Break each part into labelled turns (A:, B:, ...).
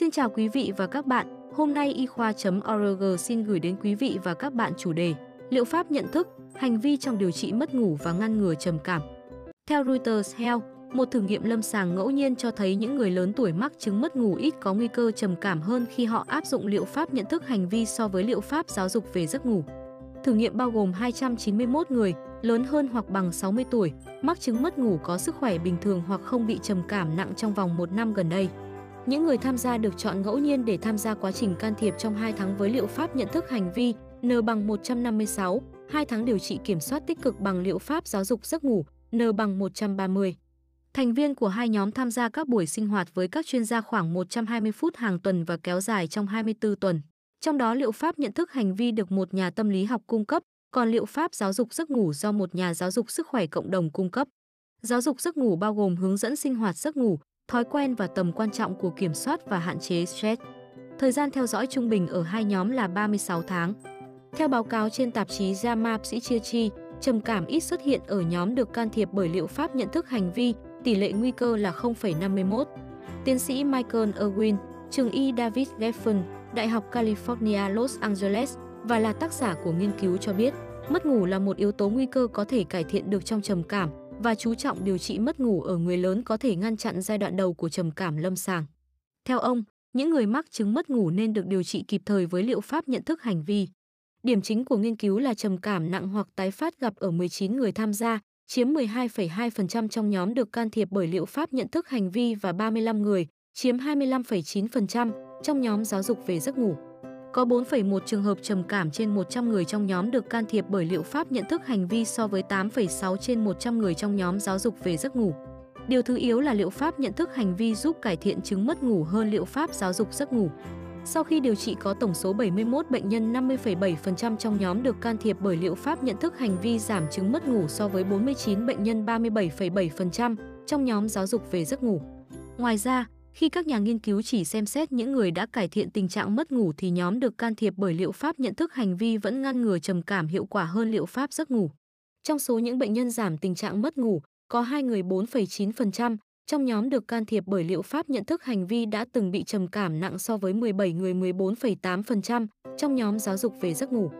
A: Xin chào quý vị và các bạn. Hôm nay y khoa.org xin gửi đến quý vị và các bạn chủ đề Liệu pháp nhận thức, hành vi trong điều trị mất ngủ và ngăn ngừa trầm cảm. Theo Reuters Health, một thử nghiệm lâm sàng ngẫu nhiên cho thấy những người lớn tuổi mắc chứng mất ngủ ít có nguy cơ trầm cảm hơn khi họ áp dụng liệu pháp nhận thức hành vi so với liệu pháp giáo dục về giấc ngủ. Thử nghiệm bao gồm 291 người, lớn hơn hoặc bằng 60 tuổi, mắc chứng mất ngủ có sức khỏe bình thường hoặc không bị trầm cảm nặng trong vòng một năm gần đây. Những người tham gia được chọn ngẫu nhiên để tham gia quá trình can thiệp trong 2 tháng với liệu pháp nhận thức hành vi N bằng 156, 2 tháng điều trị kiểm soát tích cực bằng liệu pháp giáo dục giấc ngủ N bằng 130. Thành viên của hai nhóm tham gia các buổi sinh hoạt với các chuyên gia khoảng 120 phút hàng tuần và kéo dài trong 24 tuần. Trong đó liệu pháp nhận thức hành vi được một nhà tâm lý học cung cấp, còn liệu pháp giáo dục giấc ngủ do một nhà giáo dục sức khỏe cộng đồng cung cấp. Giáo dục giấc ngủ bao gồm hướng dẫn sinh hoạt giấc ngủ, thói quen và tầm quan trọng của kiểm soát và hạn chế stress. Thời gian theo dõi trung bình ở hai nhóm là 36 tháng. Theo báo cáo trên tạp chí JAMA Psychiatry, trầm cảm ít xuất hiện ở nhóm được can thiệp bởi liệu pháp nhận thức hành vi, tỷ lệ nguy cơ là 0,51. Tiến sĩ Michael Irwin, trường y David Geffen, Đại học California Los Angeles và là tác giả của nghiên cứu cho biết, mất ngủ là một yếu tố nguy cơ có thể cải thiện được trong trầm cảm và chú trọng điều trị mất ngủ ở người lớn có thể ngăn chặn giai đoạn đầu của trầm cảm lâm sàng. Theo ông, những người mắc chứng mất ngủ nên được điều trị kịp thời với liệu pháp nhận thức hành vi. Điểm chính của nghiên cứu là trầm cảm nặng hoặc tái phát gặp ở 19 người tham gia, chiếm 12,2% trong nhóm được can thiệp bởi liệu pháp nhận thức hành vi và 35 người, chiếm 25,9% trong nhóm giáo dục về giấc ngủ. Có 4,1 trường hợp trầm cảm trên 100 người trong nhóm được can thiệp bởi liệu pháp nhận thức hành vi so với 8,6 trên 100 người trong nhóm giáo dục về giấc ngủ. Điều thứ yếu là liệu pháp nhận thức hành vi giúp cải thiện chứng mất ngủ hơn liệu pháp giáo dục giấc ngủ. Sau khi điều trị có tổng số 71 bệnh nhân 50,7% trong nhóm được can thiệp bởi liệu pháp nhận thức hành vi giảm chứng mất ngủ so với 49 bệnh nhân 37,7% trong nhóm giáo dục về giấc ngủ. Ngoài ra, khi các nhà nghiên cứu chỉ xem xét những người đã cải thiện tình trạng mất ngủ thì nhóm được can thiệp bởi liệu pháp nhận thức hành vi vẫn ngăn ngừa trầm cảm hiệu quả hơn liệu pháp giấc ngủ. Trong số những bệnh nhân giảm tình trạng mất ngủ, có hai người 4,9%, trong nhóm được can thiệp bởi liệu pháp nhận thức hành vi đã từng bị trầm cảm nặng so với 17 người 14,8% trong nhóm giáo dục về giấc ngủ.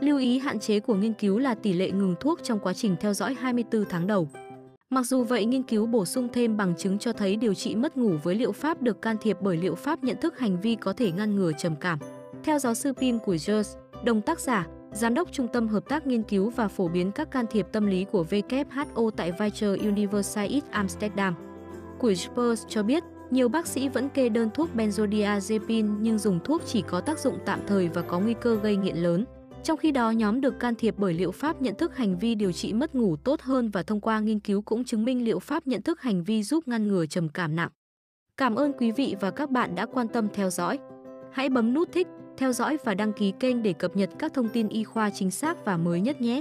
A: Lưu ý hạn chế của nghiên cứu là tỷ lệ ngừng thuốc trong quá trình theo dõi 24 tháng đầu. Mặc dù vậy, nghiên cứu bổ sung thêm bằng chứng cho thấy điều trị mất ngủ với liệu pháp được can thiệp bởi liệu pháp nhận thức hành vi có thể ngăn ngừa trầm cảm. Theo giáo sư Pim của Jers, đồng tác giả, Giám đốc Trung tâm Hợp tác Nghiên cứu và Phổ biến các can thiệp tâm lý của WHO tại Weicher Universiteit Amsterdam. Của Jers cho biết, nhiều bác sĩ vẫn kê đơn thuốc benzodiazepine nhưng dùng thuốc chỉ có tác dụng tạm thời và có nguy cơ gây nghiện lớn. Trong khi đó, nhóm được can thiệp bởi liệu pháp nhận thức hành vi điều trị mất ngủ tốt hơn và thông qua nghiên cứu cũng chứng minh liệu pháp nhận thức hành vi giúp ngăn ngừa trầm cảm nặng. Cảm ơn quý vị và các bạn đã quan tâm theo dõi. Hãy bấm nút thích, theo dõi và đăng ký kênh để cập nhật các thông tin y khoa chính xác và mới nhất nhé.